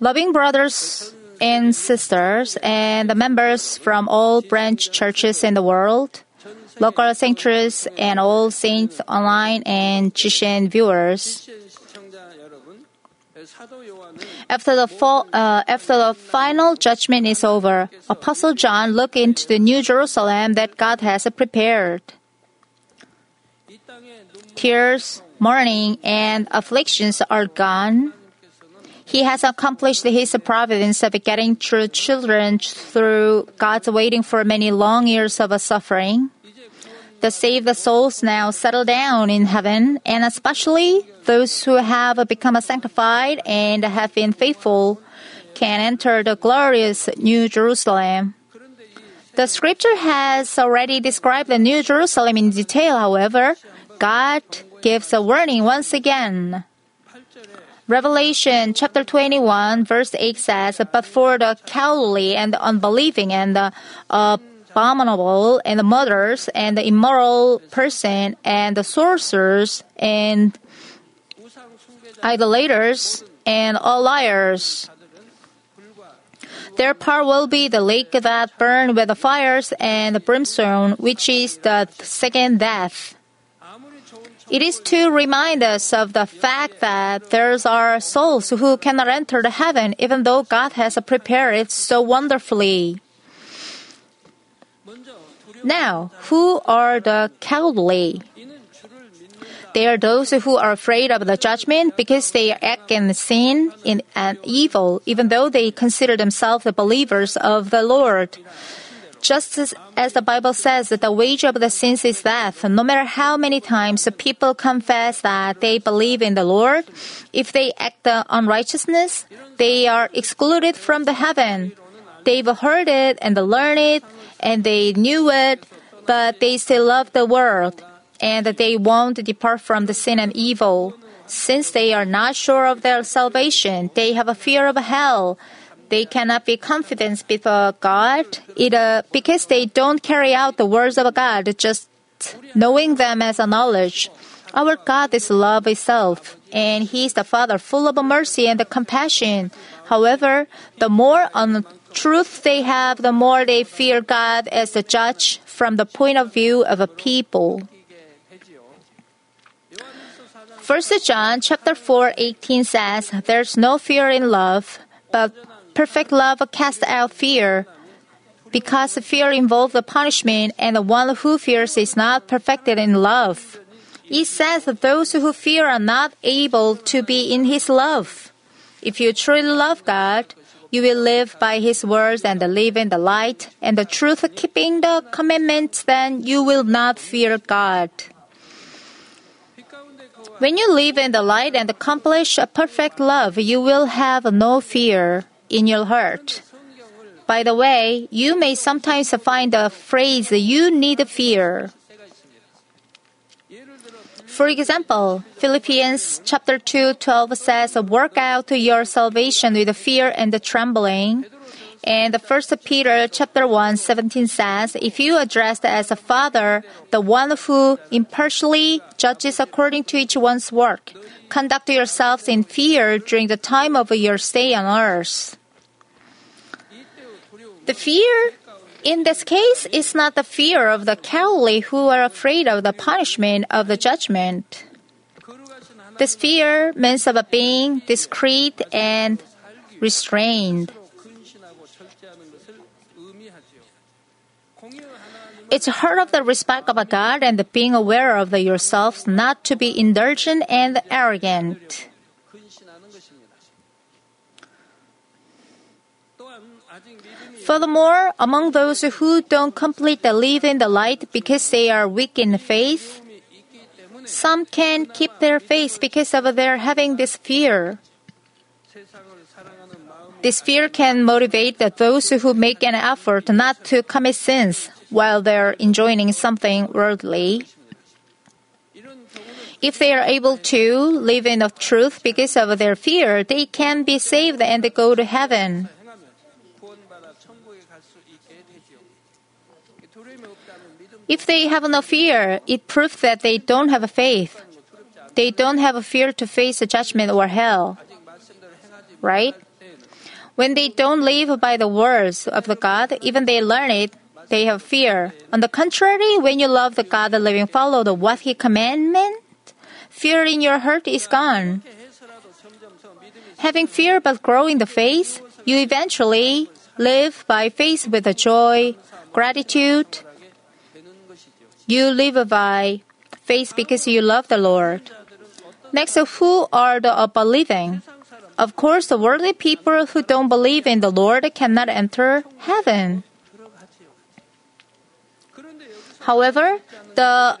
Loving brothers and sisters and the members from all branch churches in the world, local sanctuaries and all saints online and GCN viewers. After the, fall, uh, after the final judgment is over, Apostle John looked into the New Jerusalem that God has prepared. Tears, mourning, and afflictions are gone. He has accomplished his providence of getting true children through God's waiting for many long years of suffering. The saved souls now settle down in heaven, and especially those who have become sanctified and have been faithful can enter the glorious New Jerusalem. The scripture has already described the New Jerusalem in detail, however, God gives a warning once again. Revelation chapter 21 verse 8 says, But for the cowardly and the unbelieving and the abominable and the murderers and the immoral person and the sorcerers and idolaters and all liars. Their part will be the lake that burn with the fires and the brimstone, which is the second death. It is to remind us of the fact that there are souls who cannot enter the heaven even though God has prepared it so wonderfully. Now, who are the cowardly? They are those who are afraid of the judgment because they act in sin in, and evil, even though they consider themselves the believers of the Lord. Just as, as the Bible says that the wage of the sins is death, no matter how many times people confess that they believe in the Lord, if they act the unrighteousness, they are excluded from the heaven. They've heard it and learned it, and they knew it, but they still love the world, and they won't depart from the sin and evil. Since they are not sure of their salvation, they have a fear of hell. They cannot be confident before God either because they don't carry out the words of God, just knowing them as a knowledge. Our God is love itself, and He is the Father full of mercy and compassion. However, the more untruth they have, the more they fear God as the judge from the point of view of a people. 1 John chapter 4, 18 says, There's no fear in love, but perfect love casts out fear. Because fear involves punishment, and the one who fears is not perfected in love. It says that those who fear are not able to be in His love. If you truly love God, you will live by His words and live in the light and the truth, keeping the commandments, then you will not fear God. When you live in the light and accomplish a perfect love, you will have no fear in your heart. By the way, you may sometimes find the phrase you need fear. For example, Philippians chapter 2, 12 says, work out your salvation with fear and trembling. And 1 Peter chapter 1, 17 says, if you addressed as a father, the one who impartially judges according to each one's work, conduct yourselves in fear during the time of your stay on earth. The fear in this case is not the fear of the cowardly who are afraid of the punishment of the judgment. This fear means of a being discreet and restrained. It's heard of the respect of a God and the being aware of yourselves not to be indulgent and arrogant. Furthermore, among those who don't completely live in the light because they are weak in faith, some can keep their faith because of their having this fear. This fear can motivate those who make an effort not to commit sins while they're enjoying something worldly. If they are able to live in the truth because of their fear, they can be saved and go to heaven. If they have no fear, it proves that they don't have faith. They don't have a fear to face judgment or hell. right? When they don't live by the words of the God, even they learn it, they have fear. On the contrary, when you love the God, the living follow the what He commandment, fear in your heart is gone. Having fear but grow in the faith, you eventually live by faith with a joy, gratitude. You live by faith because you love the Lord. Next, who are the unbelieving? Of course, the worldly people who don't believe in the Lord cannot enter heaven. However, the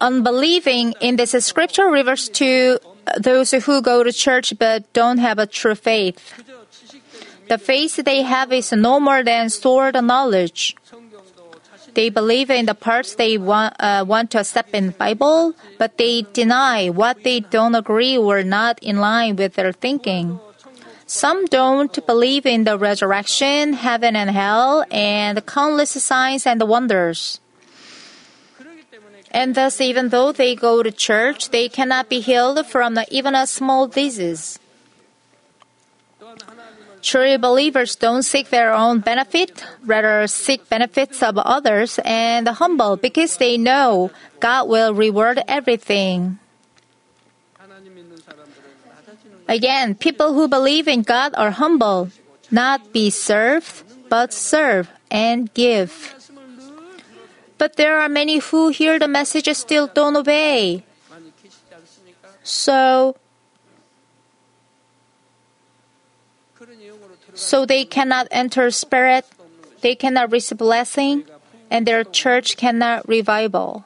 unbelieving in this scripture refers to those who go to church but don't have a true faith. The faith they have is no more than stored knowledge. They believe in the parts they want, uh, want to accept in the Bible, but they deny what they don't agree or not in line with their thinking. Some don't believe in the resurrection, heaven and hell, and countless signs and wonders. And thus, even though they go to church, they cannot be healed from even a small disease. True believers don't seek their own benefit, rather seek benefits of others and humble because they know God will reward everything. Again, people who believe in God are humble, not be served, but serve and give. But there are many who hear the message still don't obey. So, so they cannot enter spirit, they cannot receive blessing, and their church cannot revival.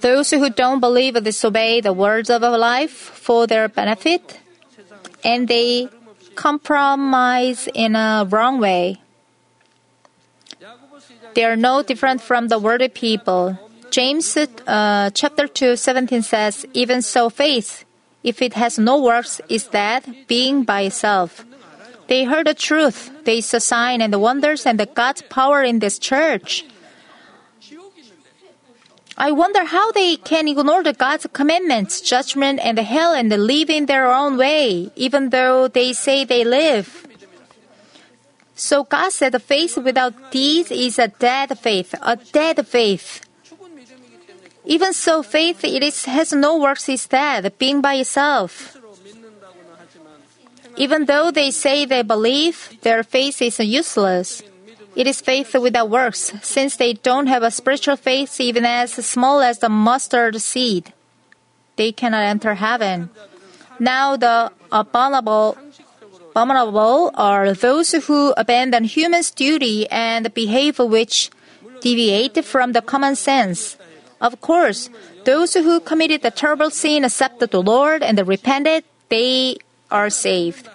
Those who don't believe or disobey the words of life for their benefit, and they compromise in a wrong way. They are no different from the worldly people. James uh, chapter 2, 17 says, Even so, faith, if it has no works, is dead, being by itself. They heard the truth. They saw sign and the wonders and the God's power in this church. I wonder how they can ignore the God's commandments, judgment, and the hell and live in their own way, even though they say they live. So God said the faith without deeds is a dead faith, a dead faith. Even so, faith it is, has no works is dead, being by itself. Even though they say they believe, their faith is useless. It is faith without works, since they don't have a spiritual faith even as small as the mustard seed. They cannot enter heaven. Now the abominable, abominable are those who abandon human's duty and behave which deviate from the common sense. Of course, those who committed the terrible sin accepted the Lord and repented, they are saved.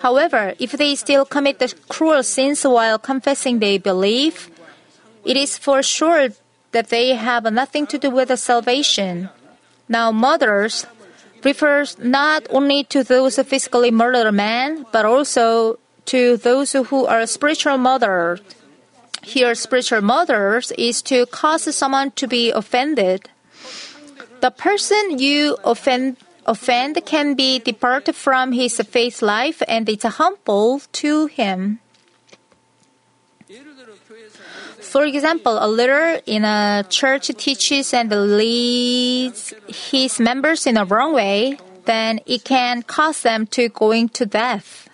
However, if they still commit the cruel sins while confessing they believe, it is for sure that they have nothing to do with the salvation. Now, mothers refers not only to those physically murdered men, but also to those who are spiritual mothers. Here, spiritual mothers is to cause someone to be offended. The person you offend offend can be departed from his faith life and it's humble to him. For example, a leader in a church teaches and leads his members in a wrong way, then it can cause them to going to death.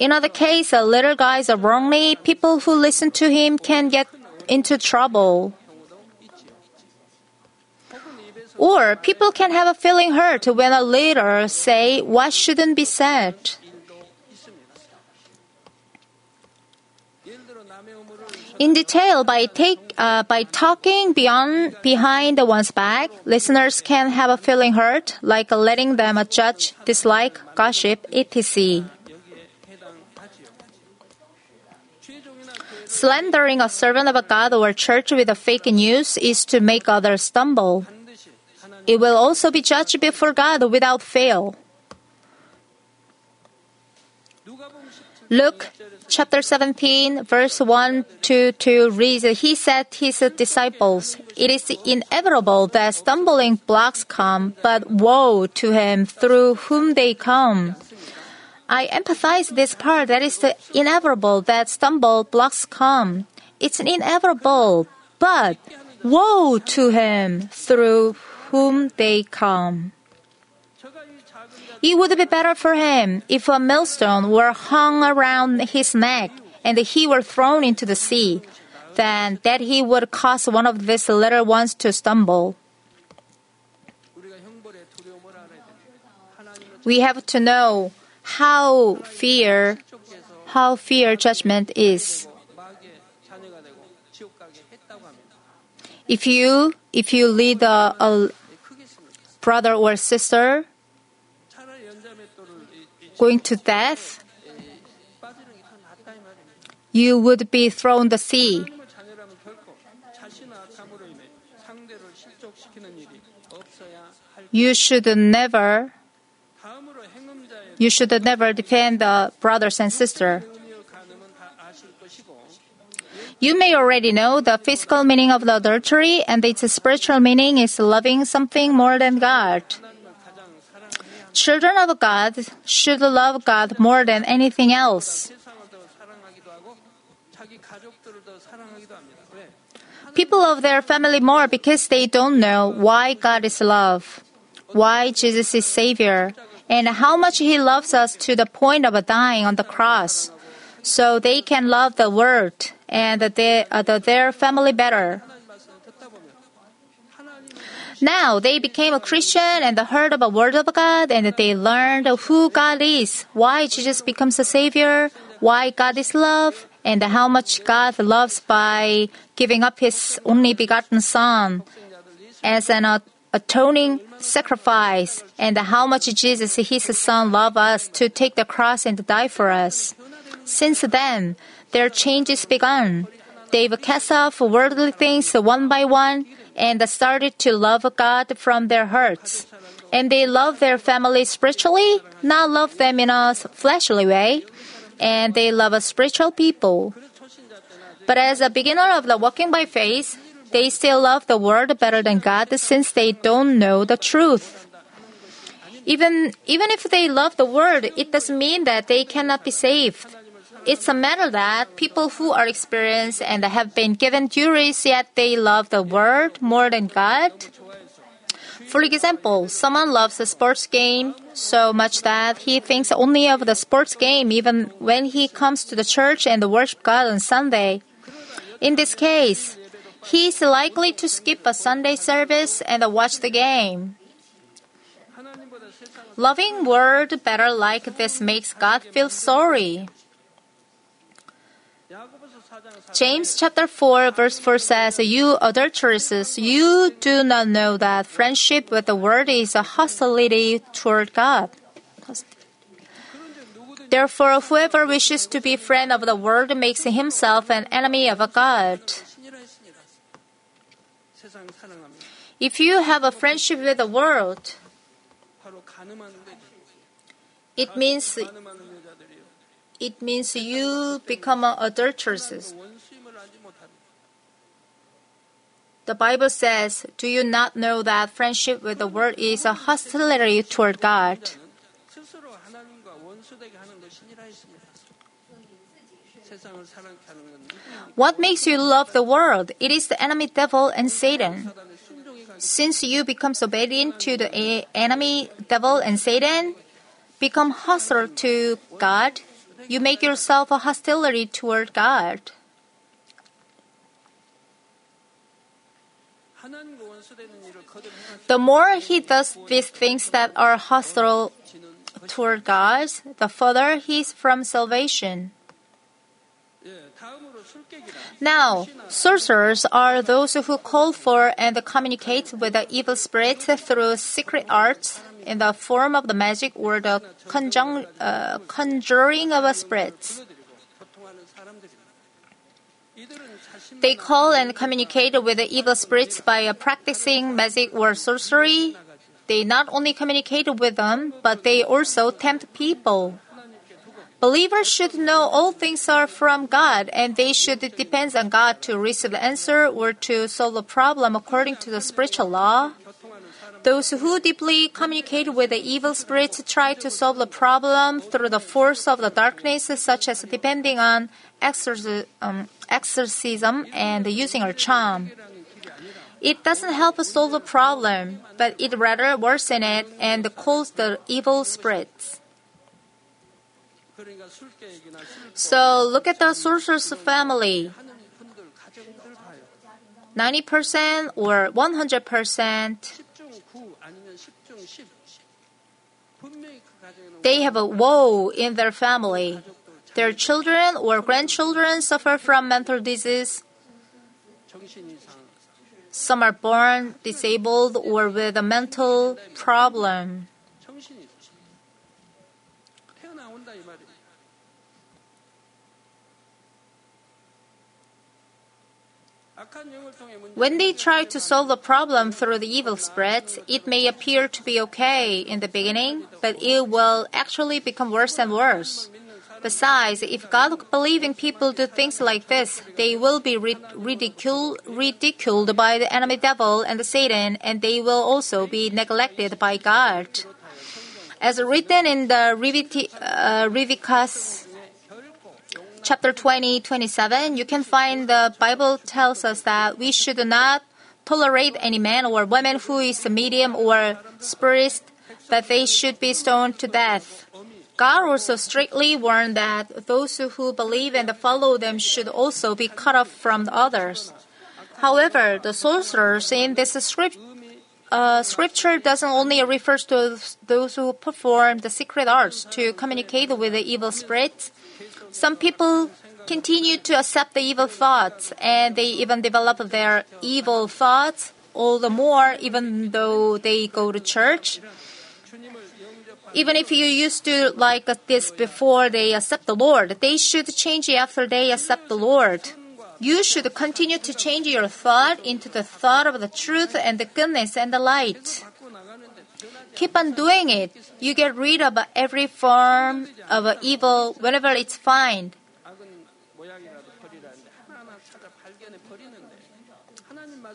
In other case, a leader guides wrongly, people who listen to him can get into trouble. Or people can have a feeling hurt when a leader say what shouldn't be said. In detail, by take uh, by talking beyond behind one's back, listeners can have a feeling hurt, like letting them judge, dislike, gossip, etc. Slandering a servant of a God or church with a fake news is to make others stumble. It will also be judged before God without fail. Luke chapter 17, verse 1 to 2 reads, He said to his disciples, It is inevitable that stumbling blocks come, but woe to him through whom they come. I emphasize this part that is the inevitable that stumble blocks come. It's inevitable, but woe to him through whom they come. It would be better for him if a millstone were hung around his neck and he were thrown into the sea than that he would cause one of these little ones to stumble. We have to know how fear, how fear judgment is. If you, if you lead a, a brother or sister going to death, you would be thrown the sea. You should never you should never defend the brothers and sisters. You may already know the physical meaning of the adultery, and its spiritual meaning is loving something more than God. Children of God should love God more than anything else. People love their family more because they don't know why God is love, why Jesus is Savior, and how much He loves us to the point of dying on the cross. So they can love the world and their, uh, their family better. Now they became a Christian and heard of the Word of God and they learned who God is, why Jesus becomes a Savior, why God is love, and how much God loves by giving up His only begotten Son as an atoning sacrifice, and how much Jesus, His Son, loved us to take the cross and die for us. Since then, their change is begun. They've cast off worldly things one by one and started to love God from their hearts. And they love their family spiritually, not love them in a fleshly way. And they love spiritual people. But as a beginner of the walking by faith, they still love the world better than God since they don't know the truth. Even, even if they love the world, it doesn't mean that they cannot be saved. It's a matter that people who are experienced and have been given juries yet they love the world more than God. For example, someone loves a sports game so much that he thinks only of the sports game even when he comes to the church and worship God on Sunday. In this case, he is likely to skip a Sunday service and watch the game. Loving word better like this makes God feel sorry. James chapter 4 verse 4 says, You adulteresses, you do not know that friendship with the world is a hostility toward God. Therefore, whoever wishes to be friend of the world makes himself an enemy of God. If you have a friendship with the world, it means it means you become an adulteress. The Bible says, Do you not know that friendship with the world is a hostility toward God? What makes you love the world? It is the enemy devil and Satan. Since you become obedient to the enemy devil and Satan, become hostile to God, you make yourself a hostility toward God. The more he does these things that are hostile toward God, the further he is from salvation. Now, sorcerers are those who call for and communicate with the evil spirit through secret arts in the form of the magic or the uh, conjuring of spirits. They call and communicate with the evil spirits by practicing magic or sorcery. They not only communicate with them, but they also tempt people. Believers should know all things are from God and they should depend on God to receive the answer or to solve the problem according to the spiritual law. Those who deeply communicate with the evil spirits try to solve the problem through the force of the darkness, such as depending on exorcism, um, exorcism and using a charm. It doesn't help solve the problem, but it rather worsens it and calls the evil spirits. So look at the sorcerer's family. 90% or 100%. They have a woe in their family. Their children or grandchildren suffer from mental disease. Some are born disabled or with a mental problem. When they try to solve the problem through the evil spirits, it may appear to be okay in the beginning, but it will actually become worse and worse. Besides, if God believing people do things like this, they will be ridiculed by the enemy devil and Satan, and they will also be neglected by God. As written in the Reviti- uh, Leviticus chapter 20, 27, you can find the Bible tells us that we should not tolerate any man or woman who is a medium or spirit, that they should be stoned to death. God also strictly warned that those who believe and follow them should also be cut off from the others. However, the sorcerers in this script, uh, scripture doesn't only refer to those who perform the secret arts to communicate with the evil spirits. Some people continue to accept the evil thoughts and they even develop their evil thoughts all the more even though they go to church. Even if you used to like this before they accept the Lord, they should change after they accept the Lord. You should continue to change your thought into the thought of the truth and the goodness and the light. Keep on doing it. You get rid of every form of evil whenever it's found.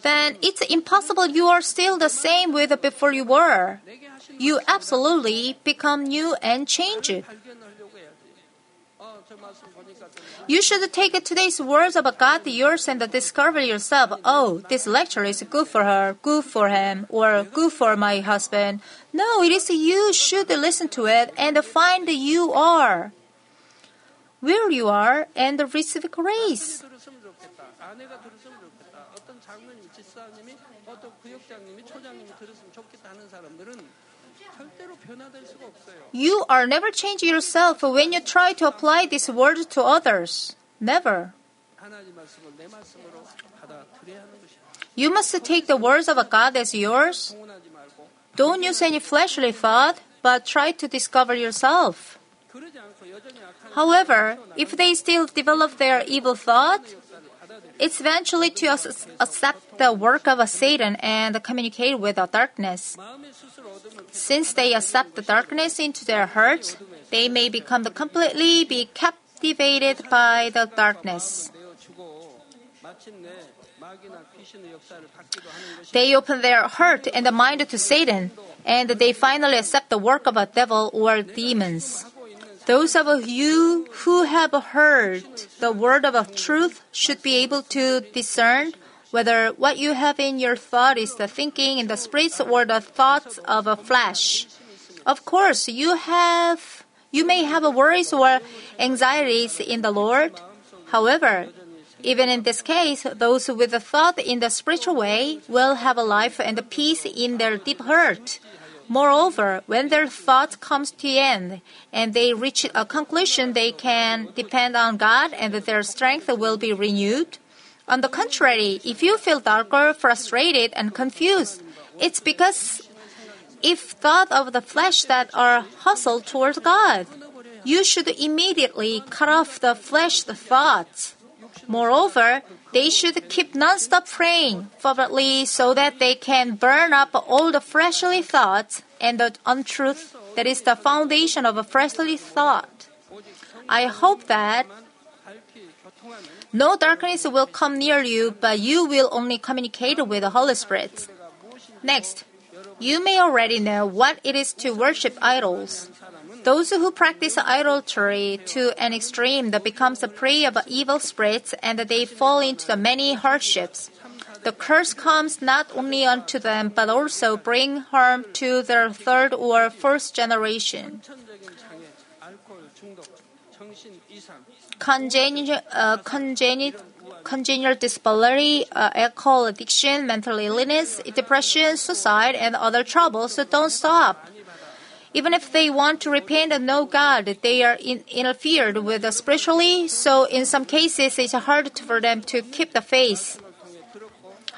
Then it's impossible you are still the same with before you were. You absolutely become new and change it. You should take today's words about God yours and discover yourself, oh, this lecture is good for her, good for him, or good for my husband. No, it is you should listen to it and find you are. Where you are and receive grace. You are never changing yourself when you try to apply this word to others. Never. You must take the words of God as yours. Don't use any fleshly thought, but try to discover yourself. However, if they still develop their evil thought, it's eventually to accept the work of a Satan and communicate with the darkness. Since they accept the darkness into their hearts, they may become completely be captivated by the darkness. They open their heart and mind to Satan, and they finally accept the work of a devil or demons. Those of you who have heard the word of truth should be able to discern whether what you have in your thought is the thinking in the spirits or the thoughts of a flesh. Of course, you have you may have worries or anxieties in the Lord. However, even in this case, those with a thought in the spiritual way will have a life and peace in their deep heart. Moreover, when their thought comes to end and they reach a conclusion, they can depend on God and their strength will be renewed. On the contrary, if you feel darker, frustrated, and confused, it's because if thought of the flesh that are hostile towards God, you should immediately cut off the flesh thoughts. Moreover, they should keep non-stop praying fervently so that they can burn up all the freshly thoughts and the untruth that is the foundation of a freshly thought. I hope that no darkness will come near you, but you will only communicate with the Holy Spirit. Next, you may already know what it is to worship idols. Those who practice idolatry to an extreme that becomes a prey of evil spirits and they fall into the many hardships. The curse comes not only unto them but also bring harm to their third or fourth generation. Congenital, uh, congenital, congenital disability, uh, alcohol addiction, mental illness, depression, suicide, and other troubles so don't stop. Even if they want to repent and know God, they are in, interfered with spiritually, so in some cases it's hard for them to keep the faith.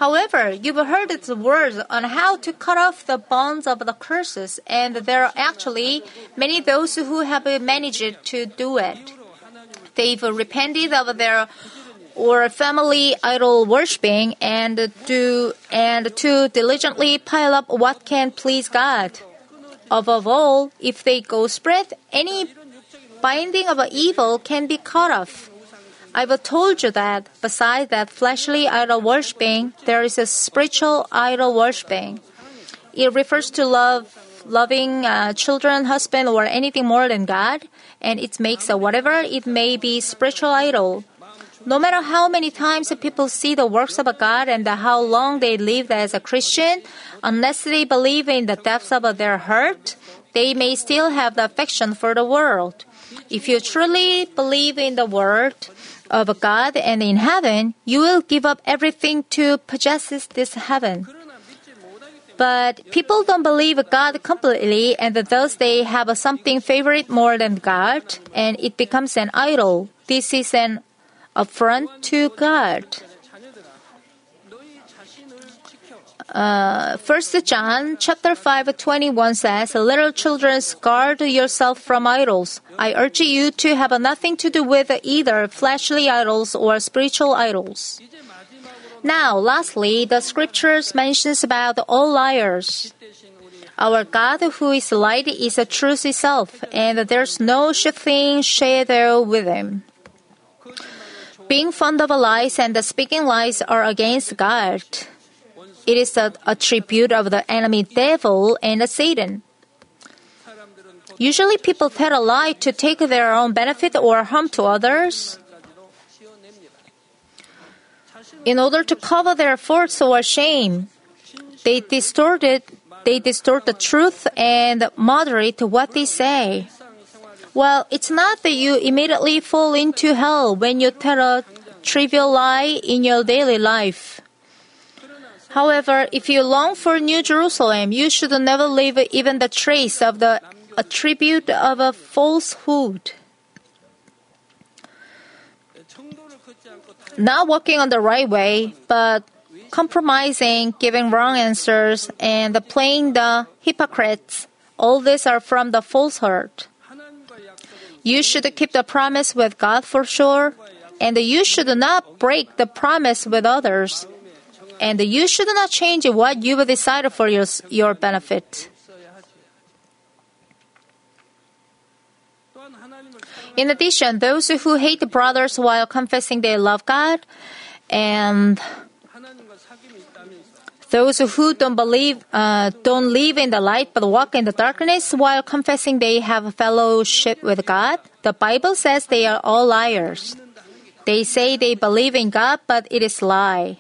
However, you've heard the words on how to cut off the bonds of the curses, and there are actually many those who have managed to do it. They've repented of their or family idol worshipping and do and to diligently pile up what can please God. Above all, if they go spread, any binding of evil can be cut off. I've told you that besides that fleshly idol worshipping, there is a spiritual idol worshipping. It refers to love, loving uh, children, husband, or anything more than God, and it makes a whatever it may be spiritual idol. No matter how many times people see the works of God and how long they lived as a Christian, unless they believe in the depths of their heart, they may still have the affection for the world. If you truly believe in the word of God and in heaven, you will give up everything to possess this heaven. But people don't believe God completely, and thus they have something favorite more than God, and it becomes an idol. This is an affront to God. Uh, First John chapter 5 21 says, Little children, guard yourself from idols. I urge you to have nothing to do with either fleshly idols or spiritual idols. Now, lastly, the scriptures mentions about all liars. Our God who is light is a truth itself, and there's no shifting shadow with him. Being fond of lies and speaking lies are against God. It is a, a tribute of the enemy devil and Satan. Usually people tell a lie to take their own benefit or harm to others. In order to cover their faults or shame, they distorted they distort the truth and moderate what they say. Well, it's not that you immediately fall into hell when you tell a trivial lie in your daily life. However, if you long for New Jerusalem, you should never leave even the trace of the attribute of a falsehood. Not walking on the right way, but compromising, giving wrong answers, and playing the hypocrites, all these are from the falsehood. You should keep the promise with God for sure, and you should not break the promise with others. And you should not change what you have decided for your, your benefit. In addition, those who hate brothers while confessing they love God and those who don't believe, uh, don't live in the light but walk in the darkness while confessing they have fellowship with God, the Bible says they are all liars. They say they believe in God, but it is lie.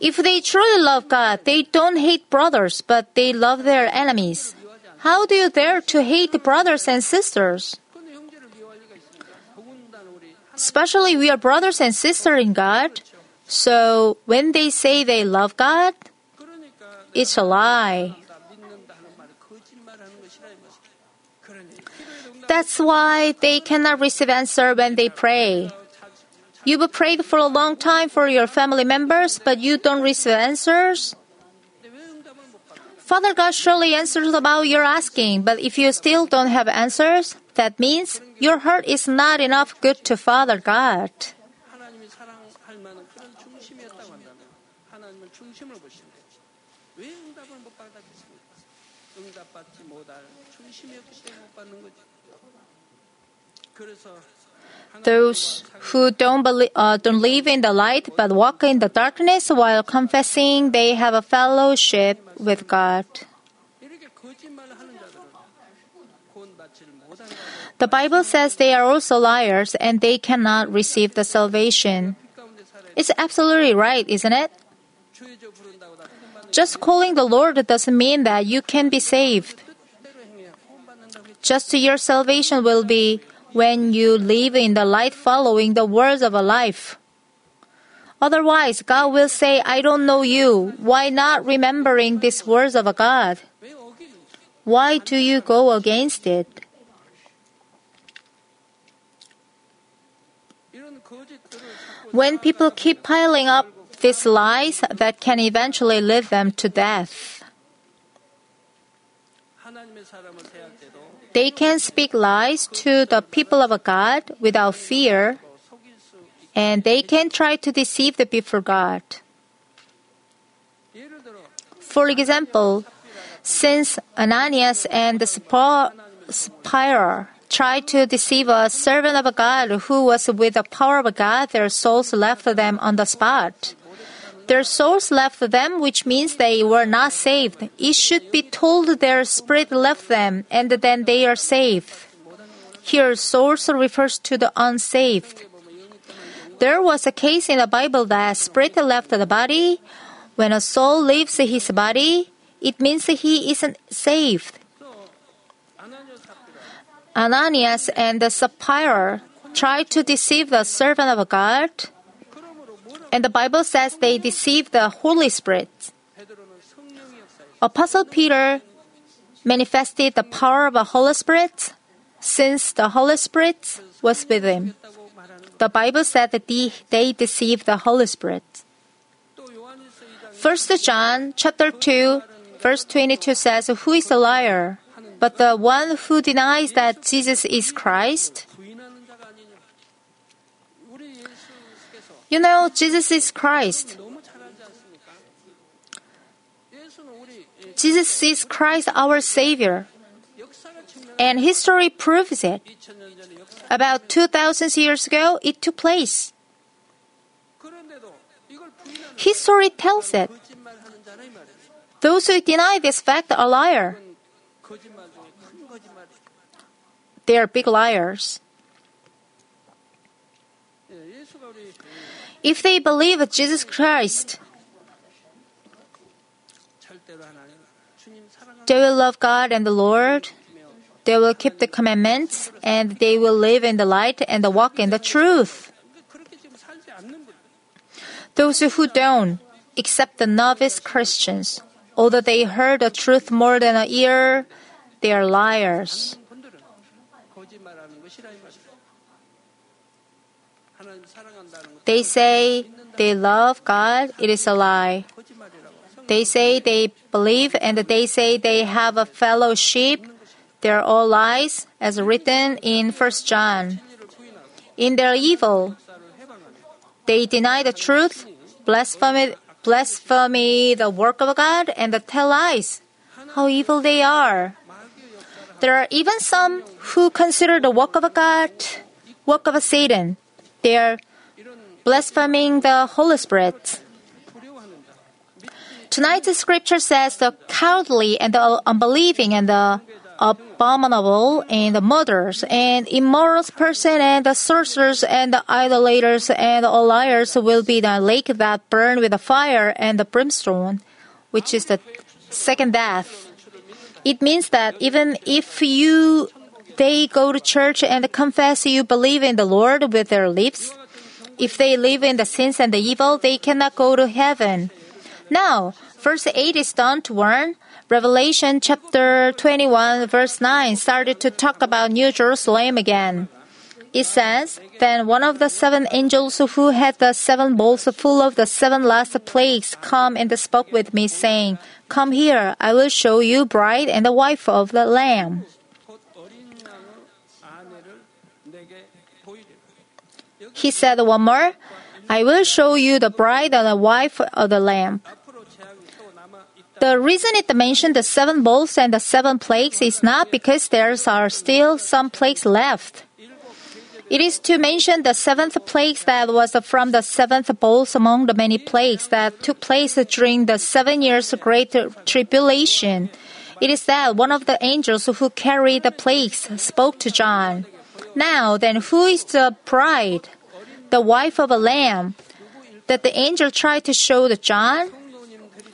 If they truly love God, they don't hate brothers, but they love their enemies. How do you dare to hate brothers and sisters? Especially we are brothers and sisters in God. So when they say they love God, it's a lie. That's why they cannot receive answer when they pray. You've prayed for a long time for your family members, but you don't receive answers. Father God surely answers about your asking, but if you still don't have answers, that means your heart is not enough good to Father God. Those who don't, believe, uh, don't live in the light but walk in the darkness while confessing they have a fellowship with God. The Bible says they are also liars and they cannot receive the salvation. It's absolutely right, isn't it? Just calling the Lord doesn't mean that you can be saved. Just your salvation will be when you live in the light following the words of a life. Otherwise, God will say, I don't know you. Why not remembering these words of a God? Why do you go against it? When people keep piling up these lies that can eventually lead them to death, they can speak lies to the people of God without fear, and they can try to deceive the people of God. For example, since Ananias and Sapphira Sapphira tried to deceive a servant of God who was with the power of God, their souls left them on the spot. Their souls left them, which means they were not saved. It should be told their spirit left them, and then they are saved. Here, souls refers to the unsaved. There was a case in the Bible that spirit left the body. When a soul leaves his body, it means he isn't saved. Ananias and the Sapphira tried to deceive the servant of God, and the Bible says they deceived the Holy Spirit. Apostle Peter manifested the power of the Holy Spirit since the Holy Spirit was with him. The Bible said that they, they deceived the Holy Spirit. 1 John chapter 2 Verse 22 says, Who is a liar? But the one who denies that Jesus is Christ? You know, Jesus is Christ. Jesus is Christ, our Savior. And history proves it. About 2,000 years ago, it took place. History tells it. Those who deny this fact are liars. They are big liars. If they believe Jesus Christ, they will love God and the Lord. They will keep the commandments and they will live in the light and the walk in the truth. Those who don't, except the novice Christians, Although they heard the truth more than a ear, they are liars. They say they love God, it is a lie. They say they believe and they say they have a fellowship. They are all lies, as written in 1 John. In their evil, they deny the truth, blaspheme blasphemy the work of God and tell lies. How evil they are. There are even some who consider the work of God work of Satan. They are blaspheming the Holy Spirit. Tonight's scripture says the cowardly and the unbelieving and the abominable and the murderers and immoral person and the sorcerers and the idolaters and all liars will be the lake that burn with the fire and the brimstone, which is the second death. It means that even if you they go to church and confess you believe in the Lord with their lips, if they live in the sins and the evil, they cannot go to heaven. Now, verse 8 is done to warn. Revelation chapter 21 verse 9 started to talk about New Jerusalem again. It says, Then one of the seven angels who had the seven bowls full of the seven last plagues come and spoke with me, saying, Come here, I will show you bride and the wife of the Lamb. He said one more, I will show you the bride and the wife of the Lamb. The reason it mentioned the seven bowls and the seven plagues is not because there are still some plagues left. It is to mention the seventh plague that was from the seventh bowls among the many plagues that took place during the seven years great tribulation. It is that one of the angels who carried the plagues spoke to John. Now then, who is the bride, the wife of a lamb? That the angel tried to show to John?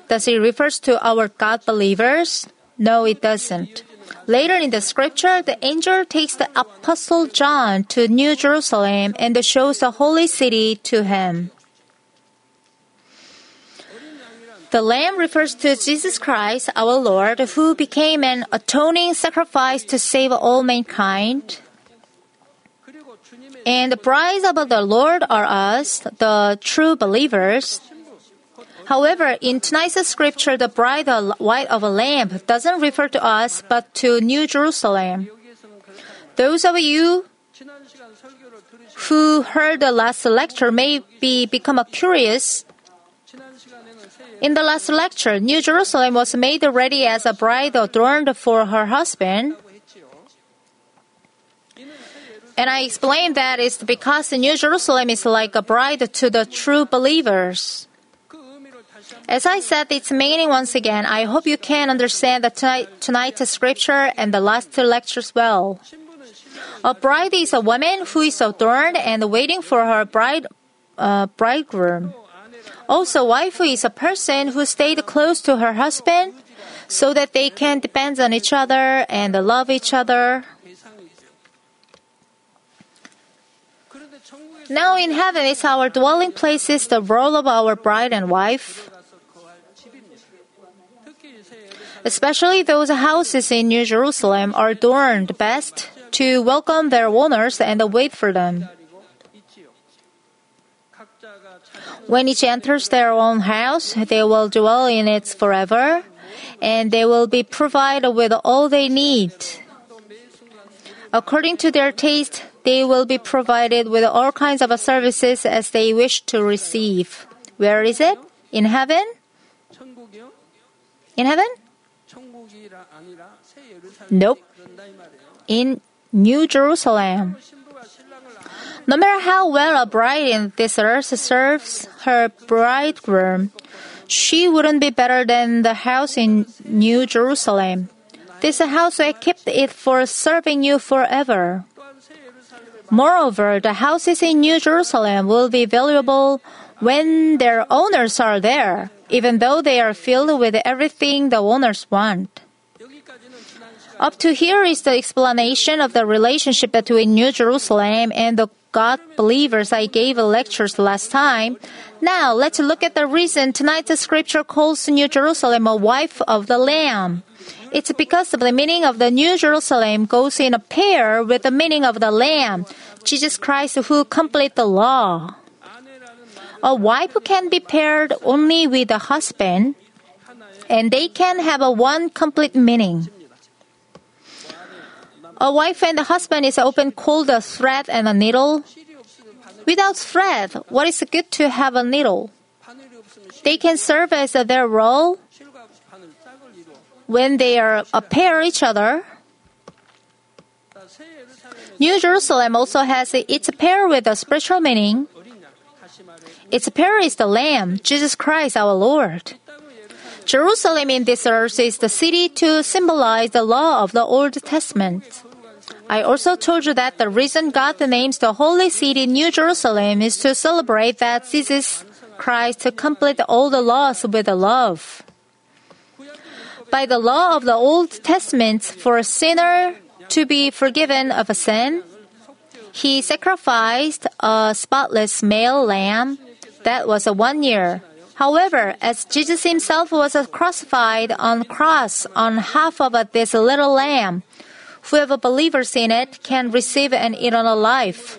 Does it refers to our God believers? No, it doesn't. Later in the scripture, the angel takes the apostle John to New Jerusalem and shows the holy city to him. The lamb refers to Jesus Christ, our Lord, who became an atoning sacrifice to save all mankind. And the brides of the Lord are us, the true believers. However, in tonight's scripture, the bride white of a lamb doesn't refer to us, but to New Jerusalem. Those of you who heard the last lecture may be become curious. In the last lecture, New Jerusalem was made ready as a bride adorned for her husband. And I explained that it's because New Jerusalem is like a bride to the true believers. As I said its meaning once again, I hope you can understand the tonight, tonight's scripture and the last two lectures well. A bride is a woman who is adorned and waiting for her bride, uh, bridegroom. Also, wife is a person who stayed close to her husband so that they can depend on each other and love each other. Now in heaven is our dwelling place is the role of our bride and wife. Especially those houses in New Jerusalem are adorned best to welcome their owners and wait for them. When each enters their own house, they will dwell in it forever, and they will be provided with all they need. According to their taste, they will be provided with all kinds of services as they wish to receive. Where is it? In heaven? In heaven? Nope. In New Jerusalem. No matter how well a bride in this earth serves her bridegroom, she wouldn't be better than the house in New Jerusalem. This house equipped it for serving you forever. Moreover, the houses in New Jerusalem will be valuable when their owners are there, even though they are filled with everything the owners want. Up to here is the explanation of the relationship between New Jerusalem and the God believers I gave lectures last time. Now let's look at the reason tonight the scripture calls New Jerusalem a wife of the Lamb. It's because of the meaning of the New Jerusalem goes in a pair with the meaning of the Lamb, Jesus Christ who complete the law. A wife can be paired only with a husband, and they can have a one complete meaning. A wife and a husband is often called a thread and a needle. Without thread, what is good to have a needle? They can serve as their role when they are a pair each other. New Jerusalem also has its pair with a spiritual meaning. Its pair is the Lamb, Jesus Christ our Lord. Jerusalem in this earth is the city to symbolize the law of the Old Testament. I also told you that the reason God names the holy city New Jerusalem is to celebrate that Jesus Christ to complete all the laws with love. By the law of the Old Testament, for a sinner to be forgiven of a sin, he sacrificed a spotless male lamb that was a one year. However, as Jesus himself was crucified on cross on half of this little lamb, whoever believes in it can receive an eternal life.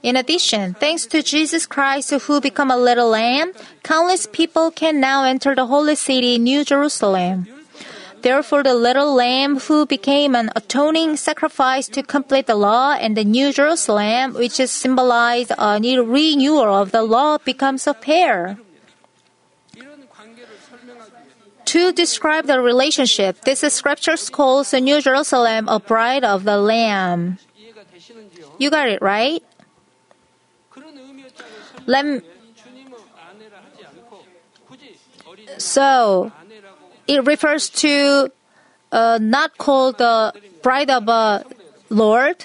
In addition, thanks to Jesus Christ who became a little lamb, countless people can now enter the holy city, New Jerusalem. Therefore, the little lamb who became an atoning sacrifice to complete the law and the New Jerusalem, which is symbolized a renewal of the law, becomes a pair. To describe the relationship, this scripture calls the New Jerusalem a bride of the Lamb. You got it right? So, it refers to uh, not called the bride of the Lord,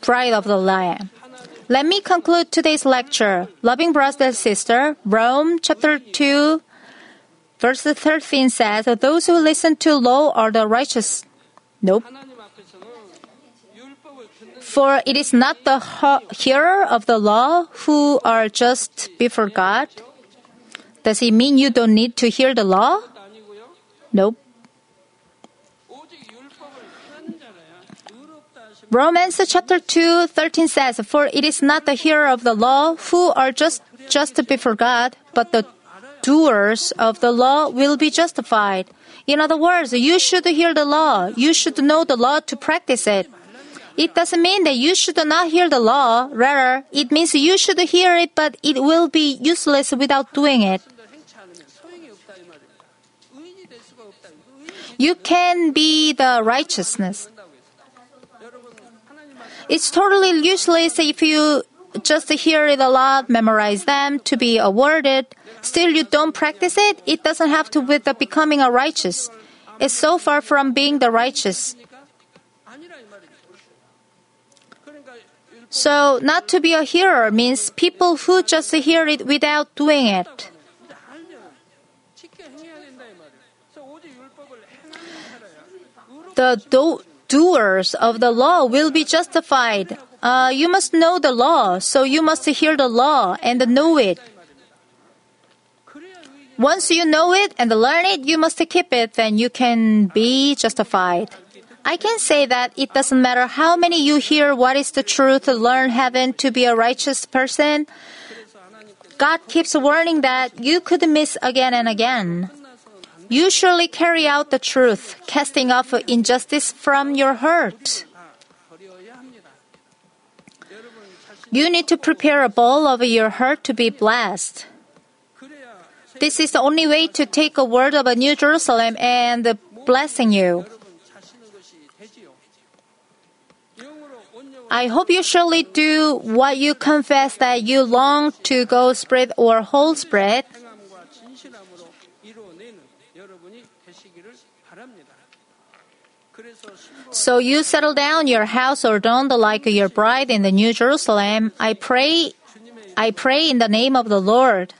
bride of the lion. Let me conclude today's lecture. Loving brother and sister, Rome chapter 2, verse 13 says, Those who listen to law are the righteous. Nope. For it is not the hearer of the law who are just before God. Does it mean you don't need to hear the law? Nope. Romans chapter 2, 13 says, For it is not the hearer of the law who are just, just before God, but the doers of the law will be justified. In other words, you should hear the law. You should know the law to practice it. It doesn't mean that you should not hear the law. Rather, it means you should hear it, but it will be useless without doing it. You can be the righteousness. It's totally useless if you just hear it a lot, memorize them to be awarded. Still, you don't practice it. It doesn't have to with becoming a righteous. It's so far from being the righteous. So, not to be a hearer means people who just hear it without doing it. the do- doers of the law will be justified. Uh, you must know the law, so you must hear the law and know it. Once you know it and learn it, you must keep it, then you can be justified. I can say that it doesn't matter how many you hear what is the truth, learn heaven to be a righteous person. God keeps warning that you could miss again and again. You surely carry out the truth, casting off injustice from your heart. You need to prepare a bowl of your heart to be blessed. This is the only way to take a word of a New Jerusalem and blessing you. I hope you surely do what you confess that you long to go spread or hold spread. So you settle down your house or don't like your bride in the New Jerusalem. I pray, I pray in the name of the Lord.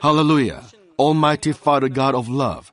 Hallelujah! Almighty Father God of love